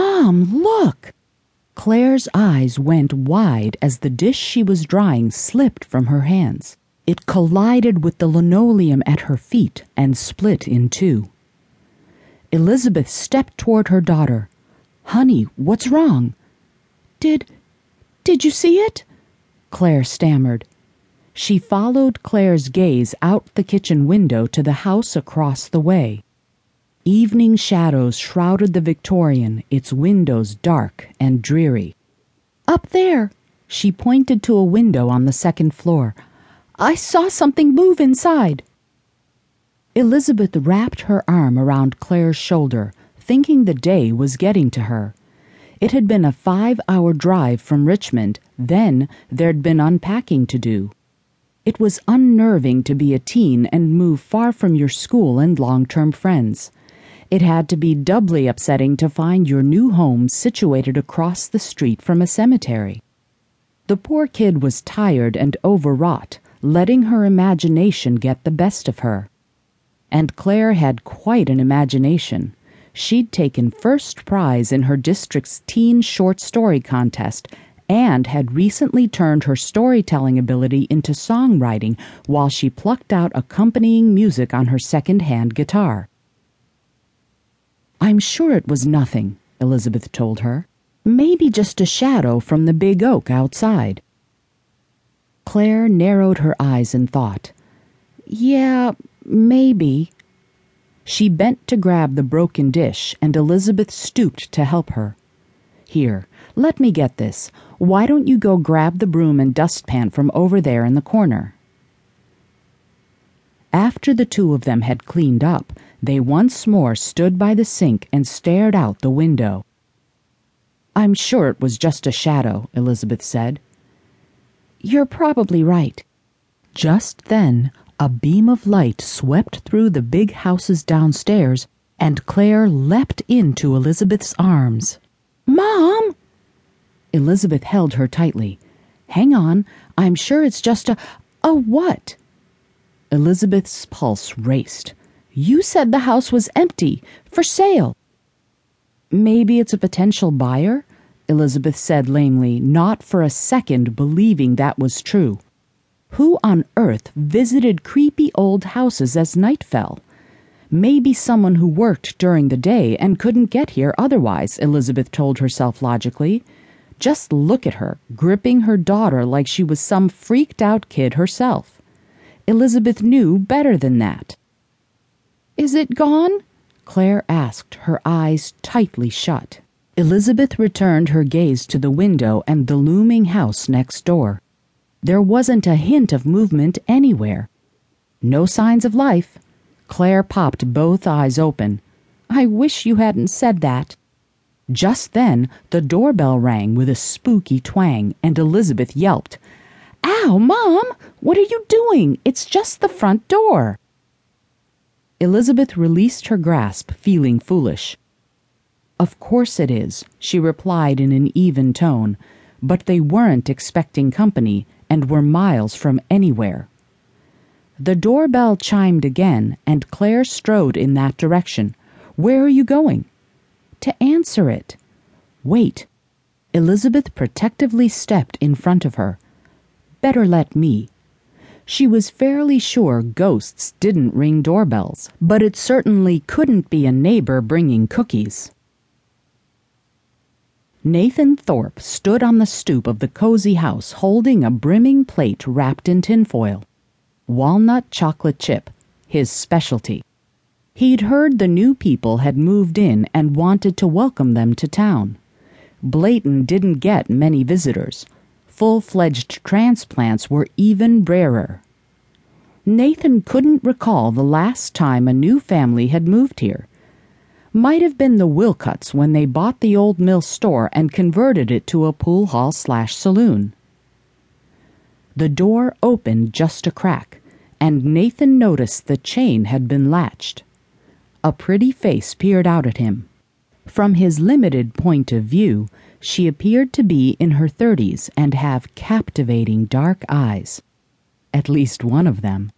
Mom, look! Claire's eyes went wide as the dish she was drying slipped from her hands. It collided with the linoleum at her feet and split in two. Elizabeth stepped toward her daughter. Honey, what's wrong? Did. did you see it? Claire stammered. She followed Claire's gaze out the kitchen window to the house across the way. Evening shadows shrouded the Victorian, its windows dark and dreary. Up there! She pointed to a window on the second floor. I saw something move inside. Elizabeth wrapped her arm around Claire's shoulder, thinking the day was getting to her. It had been a five hour drive from Richmond, then there'd been unpacking to do. It was unnerving to be a teen and move far from your school and long term friends. It had to be doubly upsetting to find your new home situated across the street from a cemetery. The poor kid was tired and overwrought, letting her imagination get the best of her. And Claire had quite an imagination. She'd taken first prize in her district's teen short story contest and had recently turned her storytelling ability into songwriting while she plucked out accompanying music on her second hand guitar. I'm sure it was nothing, Elizabeth told her. Maybe just a shadow from the big oak outside. Claire narrowed her eyes in thought. Yeah, maybe. She bent to grab the broken dish, and Elizabeth stooped to help her. Here, let me get this. Why don't you go grab the broom and dustpan from over there in the corner? After the two of them had cleaned up, they once more stood by the sink and stared out the window. I'm sure it was just a shadow, Elizabeth said. You're probably right. Just then, a beam of light swept through the big houses downstairs, and Claire leapt into Elizabeth's arms. Mom! Elizabeth held her tightly. Hang on, I'm sure it's just a. A what? Elizabeth's pulse raced. You said the house was empty, for sale. Maybe it's a potential buyer? Elizabeth said lamely, not for a second believing that was true. Who on earth visited creepy old houses as night fell? Maybe someone who worked during the day and couldn't get here otherwise, Elizabeth told herself logically. Just look at her, gripping her daughter like she was some freaked out kid herself. Elizabeth knew better than that. Is it gone? Claire asked, her eyes tightly shut. Elizabeth returned her gaze to the window and the looming house next door. There wasn't a hint of movement anywhere. No signs of life. Claire popped both eyes open. I wish you hadn't said that. Just then, the doorbell rang with a spooky twang, and Elizabeth yelped, Ow, Mom! What are you doing? It's just the front door. Elizabeth released her grasp, feeling foolish. Of course it is, she replied in an even tone, but they weren't expecting company and were miles from anywhere. The doorbell chimed again, and Claire strode in that direction. Where are you going? to answer it. Wait. Elizabeth protectively stepped in front of her. Better let me. She was fairly sure ghosts didn't ring doorbells, but it certainly couldn't be a neighbor bringing cookies. Nathan Thorpe stood on the stoop of the cozy house holding a brimming plate wrapped in tinfoil. Walnut chocolate chip, his specialty. He'd heard the new people had moved in and wanted to welcome them to town. Blayton didn't get many visitors. Full fledged transplants were even rarer. Nathan couldn't recall the last time a new family had moved here. Might have been the Wilcotts when they bought the old mill store and converted it to a pool hall slash saloon. The door opened just a crack, and Nathan noticed the chain had been latched. A pretty face peered out at him. From his limited point of view, she appeared to be in her thirties and have captivating dark eyes. At least one of them.